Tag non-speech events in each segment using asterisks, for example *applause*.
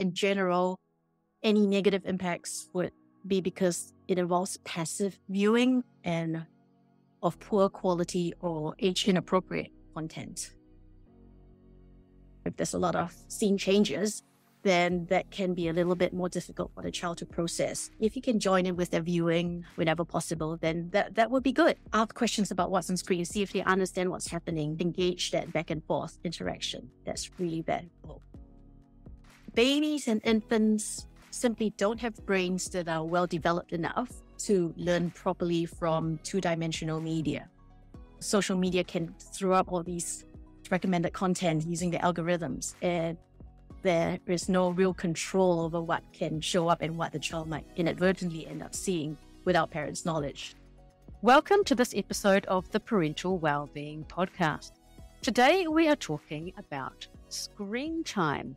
in general, any negative impacts would be because it involves passive viewing and of poor quality or age inappropriate content. If there's a lot of scene changes, then that can be a little bit more difficult for the child to process. If you can join in with their viewing whenever possible, then that, that would be good. Ask questions about what's on screen, see if they understand what's happening, engage that back and forth interaction. That's really valuable. Babies and infants simply don't have brains that are well developed enough to learn properly from two dimensional media. Social media can throw up all these recommended content using the algorithms, and there is no real control over what can show up and what the child might inadvertently end up seeing without parents' knowledge. Welcome to this episode of the Parental Wellbeing Podcast. Today we are talking about screen time.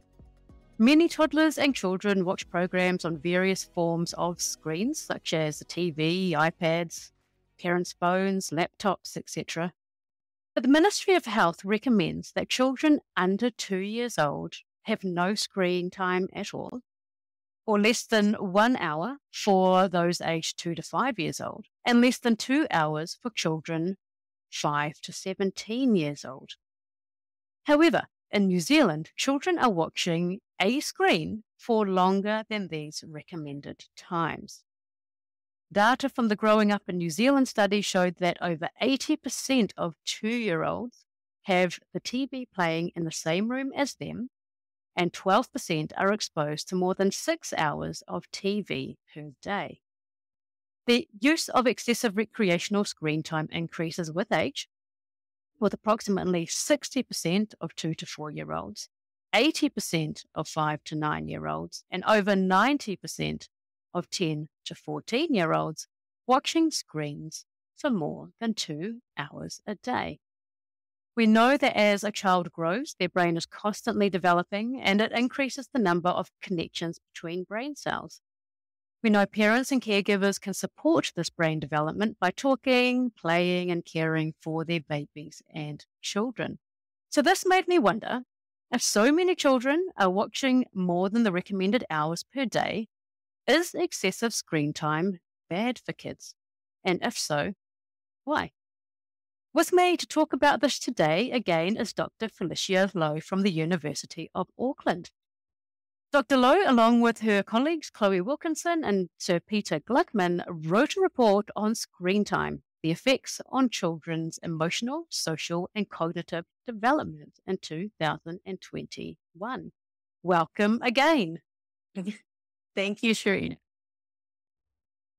Many toddlers and children watch programs on various forms of screens, such as the TV, iPads, parents' phones, laptops, etc. But the Ministry of Health recommends that children under two years old have no screen time at all, or less than one hour for those aged two to five years old, and less than two hours for children five to 17 years old. However, in New Zealand, children are watching a screen for longer than these recommended times. Data from the Growing Up in New Zealand study showed that over 80% of two year olds have the TV playing in the same room as them, and 12% are exposed to more than six hours of TV per day. The use of excessive recreational screen time increases with age, with approximately 60% of two to four year olds, 80% of five to nine year olds, and over 90% of 10 to 14 year olds watching screens for more than two hours a day. We know that as a child grows, their brain is constantly developing and it increases the number of connections between brain cells. We know parents and caregivers can support this brain development by talking, playing, and caring for their babies and children. So, this made me wonder if so many children are watching more than the recommended hours per day, is excessive screen time bad for kids? And if so, why? With me to talk about this today again is Dr. Felicia Low from the University of Auckland. Dr. Low, along with her colleagues Chloe Wilkinson and Sir Peter Gluckman, wrote a report on screen time, the effects on children's emotional, social, and cognitive development in 2021. Welcome again. *laughs* Thank you, Shireen.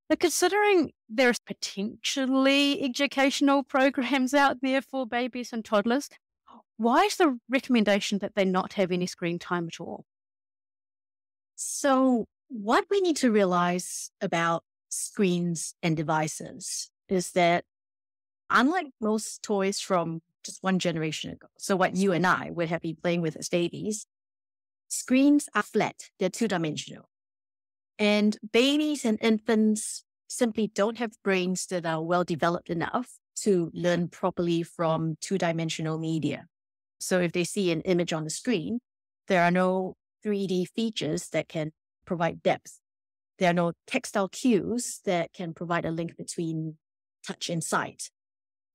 Now, considering there's potentially educational programs out there for babies and toddlers, why is the recommendation that they not have any screen time at all? So, what we need to realize about screens and devices is that, unlike most toys from just one generation ago, so what you and I would have been playing with as babies, screens are flat, they're two dimensional. And babies and infants simply don't have brains that are well developed enough to learn properly from two dimensional media. So, if they see an image on the screen, there are no 3D features that can provide depth. There are no textile cues that can provide a link between touch and sight.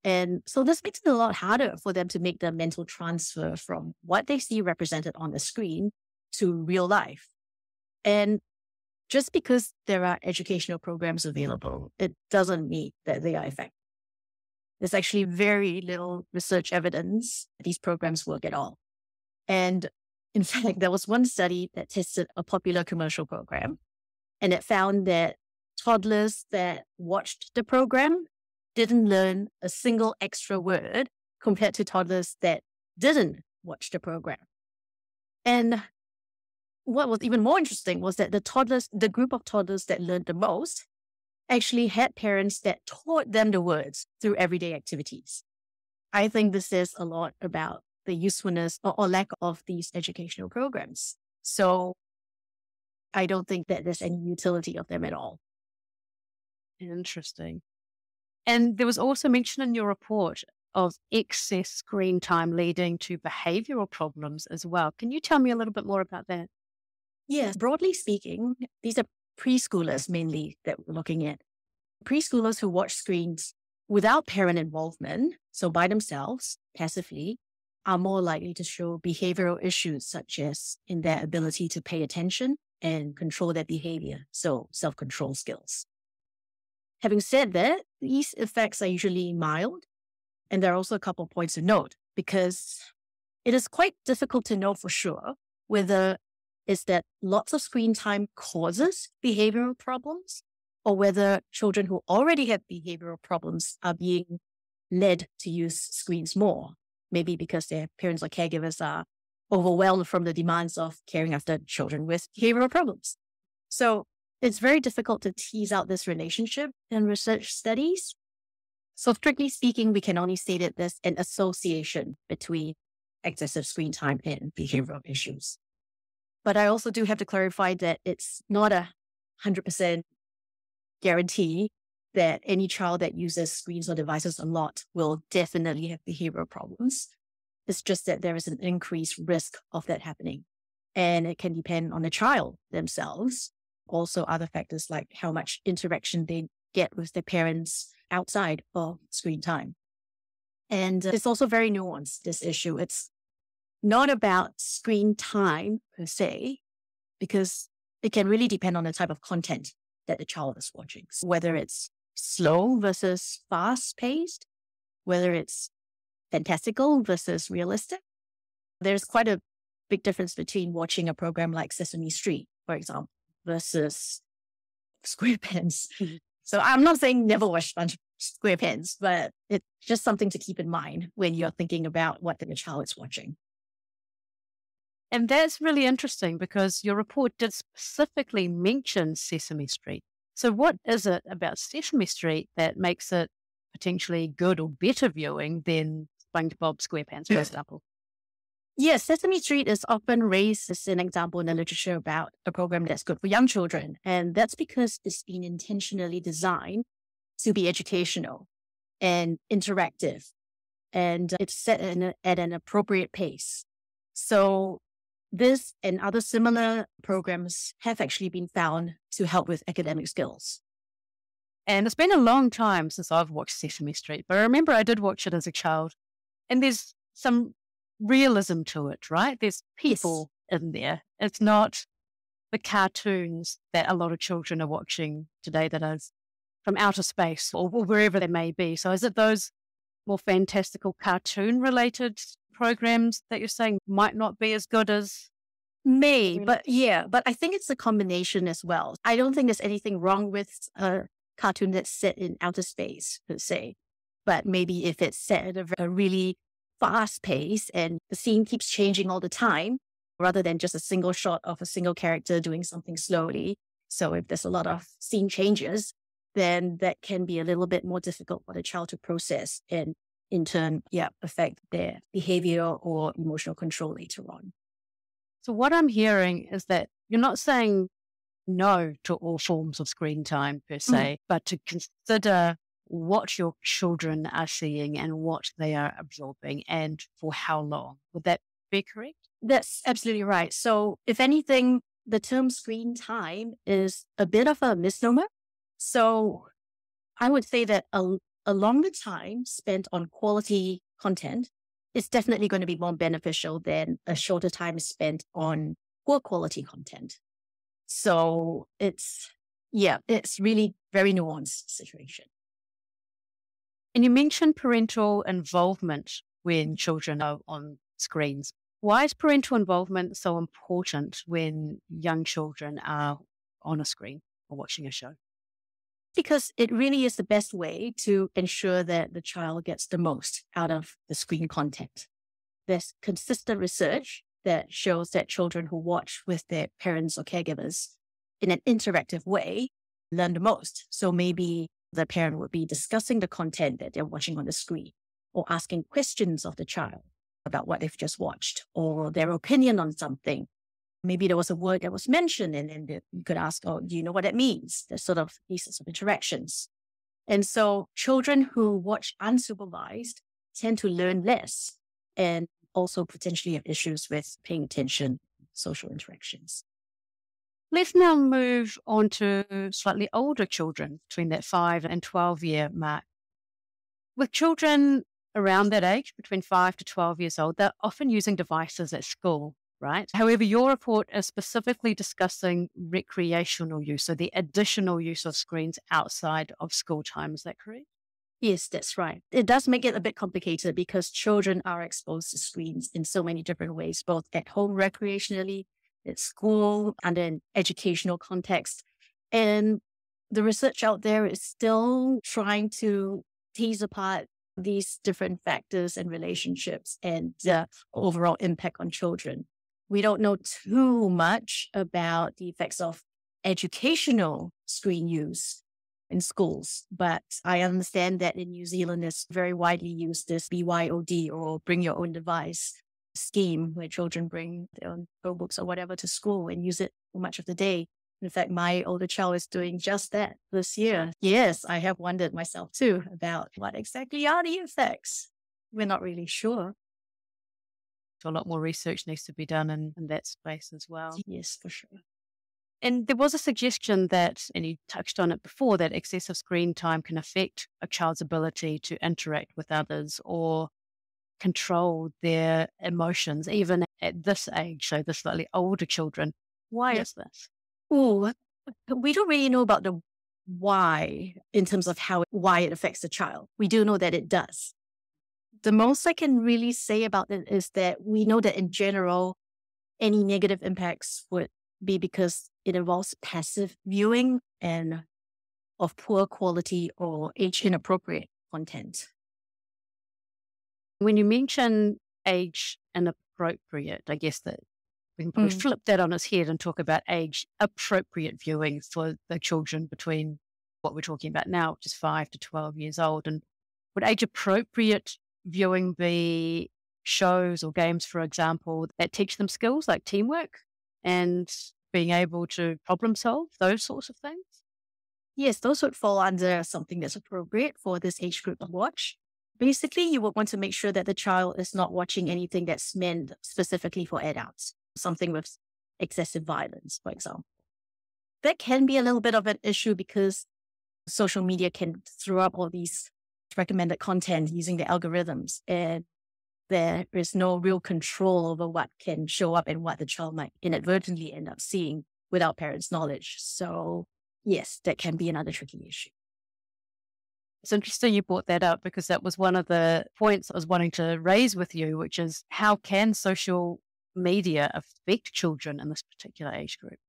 And so this makes it a lot harder for them to make the mental transfer from what they see represented on the screen to real life. And just because there are educational programs available, it doesn't mean that they are effective. There's actually very little research evidence that these programs work at all. And in fact, there was one study that tested a popular commercial program, and it found that toddlers that watched the program didn't learn a single extra word compared to toddlers that didn't watch the program. And what was even more interesting was that the toddlers, the group of toddlers that learned the most, actually had parents that taught them the words through everyday activities. I think this says a lot about the usefulness or, or lack of these educational programs. So I don't think that there's any utility of them at all. Interesting. And there was also mention in your report of excess screen time leading to behavioral problems as well. Can you tell me a little bit more about that? Yes, broadly speaking, these are preschoolers mainly that we're looking at. Preschoolers who watch screens without parent involvement, so by themselves, passively, are more likely to show behavioral issues such as in their ability to pay attention and control their behavior, so self control skills. Having said that, these effects are usually mild. And there are also a couple of points to note because it is quite difficult to know for sure whether it's that lots of screen time causes behavioral problems or whether children who already have behavioral problems are being led to use screens more, maybe because their parents or caregivers are overwhelmed from the demands of caring after children with behavioral problems. So it's very difficult to tease out this relationship in research studies. So strictly speaking, we can only say that there's an association between excessive screen time and behavioral issues. But I also do have to clarify that it's not a 100% guarantee that any child that uses screens or devices a lot will definitely have behavioral problems. It's just that there is an increased risk of that happening. And it can depend on the child themselves. Also, other factors like how much interaction they get with their parents outside of screen time. And uh, it's also very nuanced, this issue. It's not about screen time per se, because it can really depend on the type of content that the child is watching, so whether it's slow versus fast paced, whether it's fantastical versus realistic. There's quite a big difference between watching a program like Sesame Street, for example, versus SquarePants. Mm-hmm. So I'm not saying never watch SquarePants, but it's just something to keep in mind when you're thinking about what the child is watching. And that's really interesting because your report did specifically mention Sesame Street. So, what is it about Sesame Street that makes it potentially good or better viewing than SpongeBob SquarePants, for example. Yes, Sesame Street is often raised as an example in the literature about a program that's good for young children. And that's because it's been intentionally designed to be educational and interactive. And uh, it's set a, at an appropriate pace. So this and other similar programs have actually been found to help with academic skills. And it's been a long time since I've watched Sesame Street, but I remember I did watch it as a child. And there's some realism to it, right? There's people yes. in there. It's not the cartoons that a lot of children are watching today that is from outer space or, or wherever they may be. So is it those more fantastical cartoon related programs that you're saying might not be as good as May, but yeah, but I think it's a combination as well. I don't think there's anything wrong with a cartoon that's set in outer space per se. But maybe if it's set at a, a really fast pace and the scene keeps changing all the time, rather than just a single shot of a single character doing something slowly. So if there's a lot of scene changes, then that can be a little bit more difficult for the child to process and in turn, yeah, affect their behavior or emotional control later on. So what I'm hearing is that you're not saying no to all forms of screen time per mm-hmm. se, mm. but to consider what your children are seeing and what they are absorbing and for how long. Would that be correct? That's absolutely right. So, if anything, the term screen time is a bit of a misnomer. So, I would say that a, a longer time spent on quality content is definitely going to be more beneficial than a shorter time spent on poor quality content. So it's, yeah, it's really very nuanced situation. And you mentioned parental involvement when children are on screens. Why is parental involvement so important when young children are on a screen or watching a show? Because it really is the best way to ensure that the child gets the most out of the screen content. There's consistent research that shows that children who watch with their parents or caregivers in an interactive way learn the most. So maybe the parent would be discussing the content that they're watching on the screen or asking questions of the child about what they've just watched or their opinion on something. Maybe there was a word that was mentioned and then you could ask, Oh, do you know what that means? There's sort of sorts of interactions. And so children who watch unsupervised tend to learn less and also potentially have issues with paying attention, social interactions. Let's now move on to slightly older children between that five and 12 year mark. With children around that age, between five to 12 years old, they're often using devices at school, right? However, your report is specifically discussing recreational use, so the additional use of screens outside of school time. Is that correct? Yes, that's right. It does make it a bit complicated because children are exposed to screens in so many different ways, both at home recreationally, at school, and in educational context. And the research out there is still trying to tease apart these different factors and relationships and the overall impact on children. We don't know too much about the effects of educational screen use in schools. But I understand that in New Zealand, it's very widely used this BYOD or bring your own device scheme where children bring their own Chromebooks or whatever to school and use it for much of the day. In fact, my older child is doing just that this year. Yes, I have wondered myself too about what exactly are the effects. We're not really sure. So a lot more research needs to be done in, in that space as well. Yes, for sure. And there was a suggestion that, and you touched on it before, that excessive screen time can affect a child's ability to interact with others or control their emotions, even at this age, so the slightly older children. Why is this? Oh, we don't really know about the why in terms of how why it affects the child. We do know that it does. The most I can really say about it is that we know that in general, any negative impacts would be because it involves passive viewing and of poor quality or age inappropriate content. When you mention age inappropriate, I guess that we can probably mm. flip that on its head and talk about age appropriate viewing for the children between what we're talking about now, which is five to 12 years old. And would age appropriate viewing the shows or games, for example, that teach them skills like teamwork and being able to problem solve, those sorts of things? Yes, those would fall under something that's appropriate for this age group to watch. Basically, you would want to make sure that the child is not watching anything that's meant specifically for adults, something with excessive violence, for example. That can be a little bit of an issue because social media can throw up all these recommended content using the algorithms. And there is no real control over what can show up and what the child might inadvertently end up seeing without parents' knowledge. So, yes, that can be another tricky issue. It's interesting you brought that up because that was one of the points I was wanting to raise with you, which is how can social media affect children in this particular age group?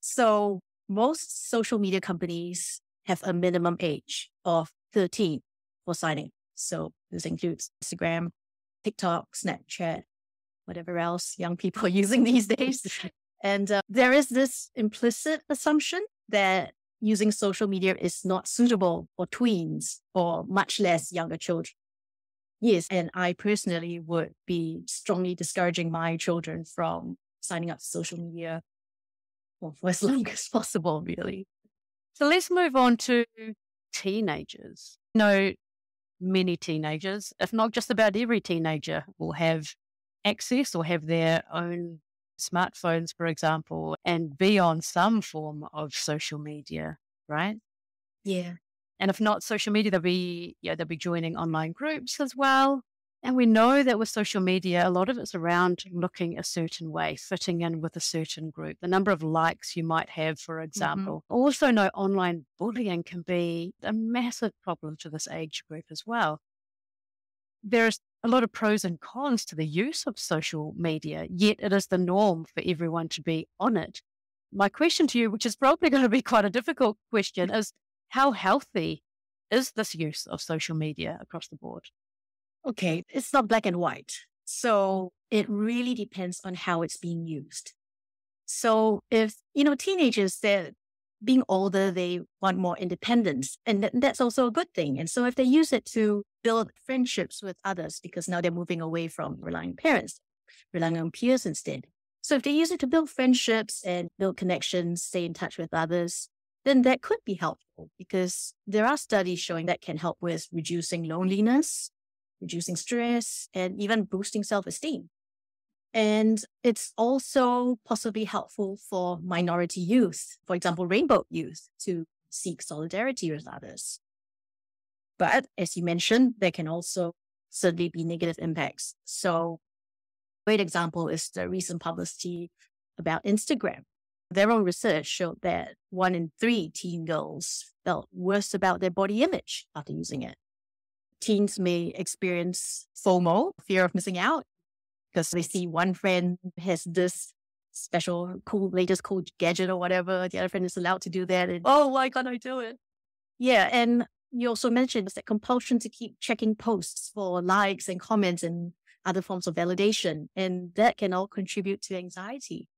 So, most social media companies have a minimum age of 13 for signing. So, this includes Instagram, TikTok, Snapchat, whatever else young people *laughs* are using these days. *laughs* And uh, there is this implicit assumption that using social media is not suitable for tweens or much less younger children. Yes, and I personally would be strongly discouraging my children from signing up to social media well, for as *laughs* long as possible, really. So let's move on to teenagers. Know, many teenagers, if not just about every teenager, will have access or have their own smartphones, for example, and be on some form of social media, right? Yeah. And if not social media, they'll be, yeah, they'll be joining online groups as well. And we know that with social media, a lot of it's around looking a certain way, fitting in with a certain group, the number of likes you might have, for mm-hmm. example. Mm-hmm. Also, know online bullying can be a massive problem to this age group as well. There's a lot of pros and cons to the use of social media, yet it is the norm for everyone to be on it. My question to you, which is probably *laughs* going to be quite a difficult question, is how healthy is this use of social media across the board? Okay, it's not black and white. So it really depends on how it's being used. So if, you know, teenagers, they're being older, they want more independence. And th- that's also a good thing. And so if they use it to build friendships with others, because now they're moving away from relying on parents, relying on peers instead. So if they use it to build friendships and build connections, stay in touch with others, then that could be helpful because there are studies showing that can help with reducing loneliness reducing stress, and even boosting self esteem. And it's also possibly helpful for minority youth, for example, rainbow youth, to seek solidarity with others. But as you mentioned, there can also certainly be negative impacts. So, great example is the recent publicity about Instagram. Their own research showed that one in three teen girls felt worse about their body image after using it. Teens may experience FOMO, fear of missing out, because they see one friend has this special cool latest cool gadget or whatever. The other friend is allowed to do that. And oh, why can't I do it? Yeah. And you also mentioned that compulsion to keep checking posts for likes and comments and other forms of validation. And that can all contribute to anxiety.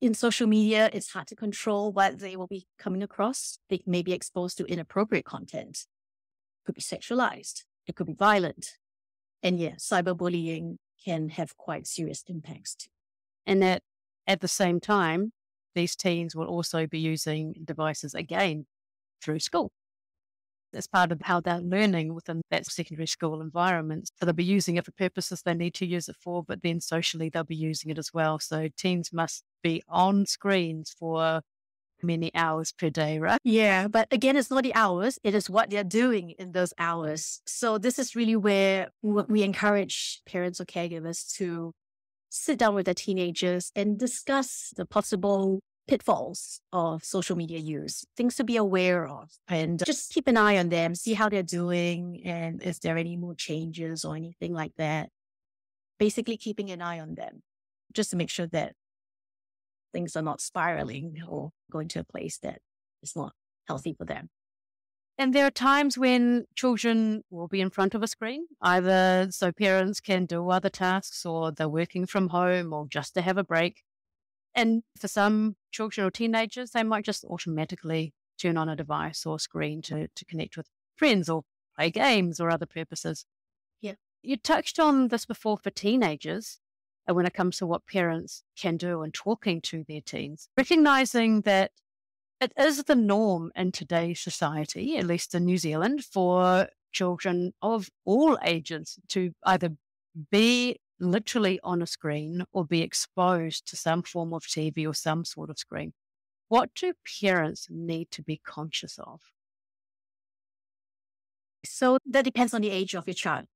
In social media, it's hard to control what they will be coming across. They may be exposed to inappropriate content. Could be sexualized. It could be violent. And yeah, cyberbullying can have quite serious impacts too. And that at the same time, these teens will also be using devices again through school. That's part of how they're learning within that secondary school environment. So they'll be using it for purposes they need to use it for, but then socially they'll be using it as well. So teens must be on screens for many hours per day, right? Yeah, but again, it's not the hours, it is what they're doing in those hours. So this is really where we encourage parents or caregivers to sit down with their teenagers and discuss the possible pitfalls of social media use, things to be aware of, and just keep an eye on them, see how they're doing, and is there any more changes or anything like that. Basically, keeping an eye on them just to make sure that things are not spiraling or going to a place that is not healthy for them. And there are times when children will be in front of a screen, either so parents can do other tasks or they're working from home or just to have a break. And for some children or teenagers, they might just automatically turn on a device or screen to, to connect with friends or play games or other purposes. Yeah. You touched on this before for teenagers uh, when it comes to what parents can do and talking to their teens, recognizing that it is the norm in today's society, at least in New Zealand, for children of all ages to either be literally on a screen or be exposed to some form of TV or some sort of screen. What do parents need to be conscious of? So that depends on the age of your child,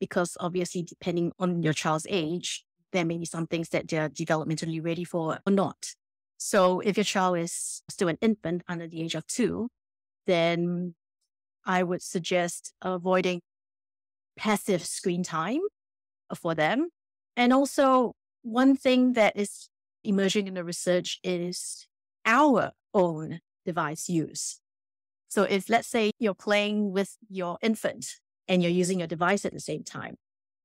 because obviously, depending on your child's age, there may be some things that they're developmentally ready for or not. So if your child is still an infant under the age of two, then I would suggest avoiding passive screen time for them. And also, one thing that is emerging in the research is our own device use. So if let's say you're playing with your infant and you're using your device at the same time,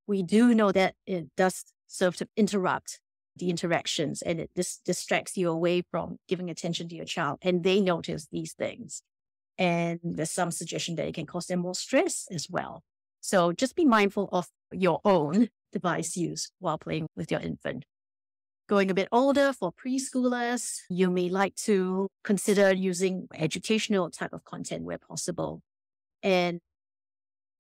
we do know that it does serve to interrupt the interactions and it dis- distracts you away from giving attention to your child. And they notice these things. And there's some suggestion that it can cause them more stress as well. So just be mindful of your own device use while playing with your infant. Going a bit older for preschoolers, you may like to consider using educational type of content where possible. And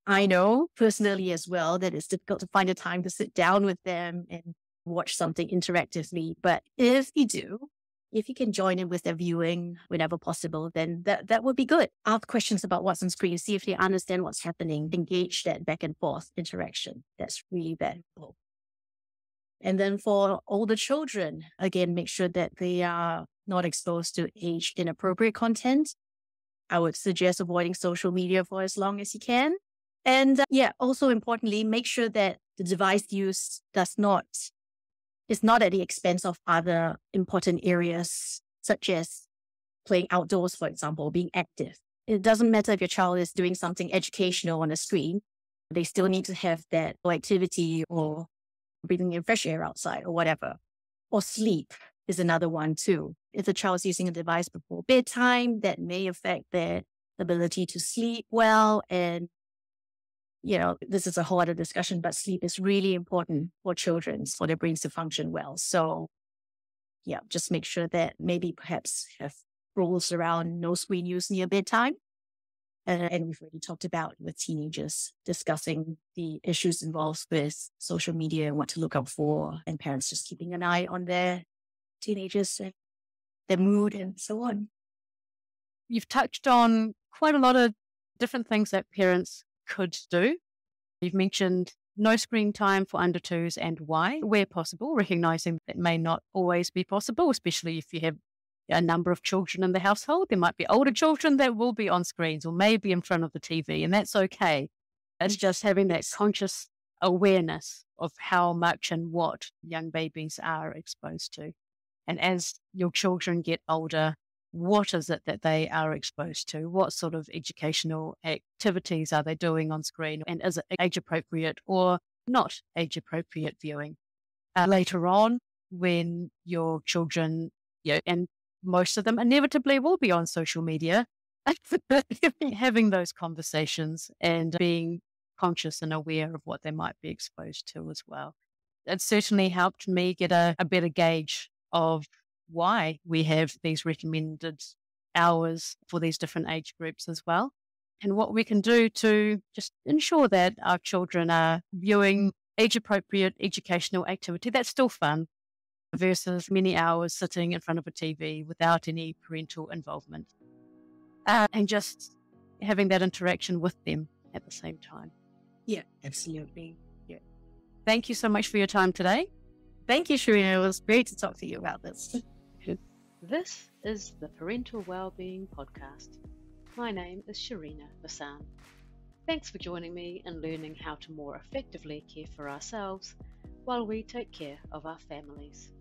I know personally as well that it's difficult to find a time to sit down with them and watch something interactively. But if you do, if you can join in with their viewing whenever possible, then that, that would be good. Ask questions about what's on screen, see if they understand what's happening, engage that back and forth interaction. That's really valuable. And then for older children, again, make sure that they are not exposed to age inappropriate content. I would suggest avoiding social media for as long as you can. And uh, yeah, also importantly, make sure that the device use does not is not at the expense of other important areas, such as playing outdoors, for example, being active. It doesn't matter if your child is doing something educational on a screen, they still need to have that activity or breathing in fresh air outside or whatever. Or sleep is another one too. If the child is using a device before bedtime, that may affect their ability to sleep well and you know, this is a whole other discussion, but sleep is really important for children, for their brains to function well. So, yeah, just make sure that maybe perhaps have rules around no screen use near bedtime. and we've already talked about with teenagers discussing the issues involved with social media and what to look out for, and parents just keeping an eye on their teenagers and their mood and so on. You've touched on quite a lot of different things that parents could do. You've mentioned no screen time for under twos and why, where possible, recognizing that may not always be possible, especially if you have a number of children in the household. There might be older children that will be on screens or maybe in front of the TV, and that's okay. It's mm. just having that conscious awareness of how much and what young babies are exposed to. And as your children get older, what is it that they are exposed to? What sort of educational activities are they doing on screen? And is it age appropriate or not age appropriate viewing? Uh, later on, when your children, you know, and most of them inevitably will be on social media, *laughs* having those conversations and being conscious and aware of what they might be exposed to as well. It certainly helped me get a, a better gauge of why we have these recommended hours for these different age groups as well, and what we can do to just ensure that our children are viewing age appropriate educational activity that's still fun versus many hours sitting in front of a TV without any parental involvement. Uh, and just having that interaction with them at the same time. Yeah, absolutely. Yeah. Thank you so much for your time today. Thank you, Sharina. It was great to talk to you about this. This is the Parental Wellbeing Podcast. My name is Sharina Basan. Thanks for joining me in learning how to more effectively care for ourselves while we take care of our families.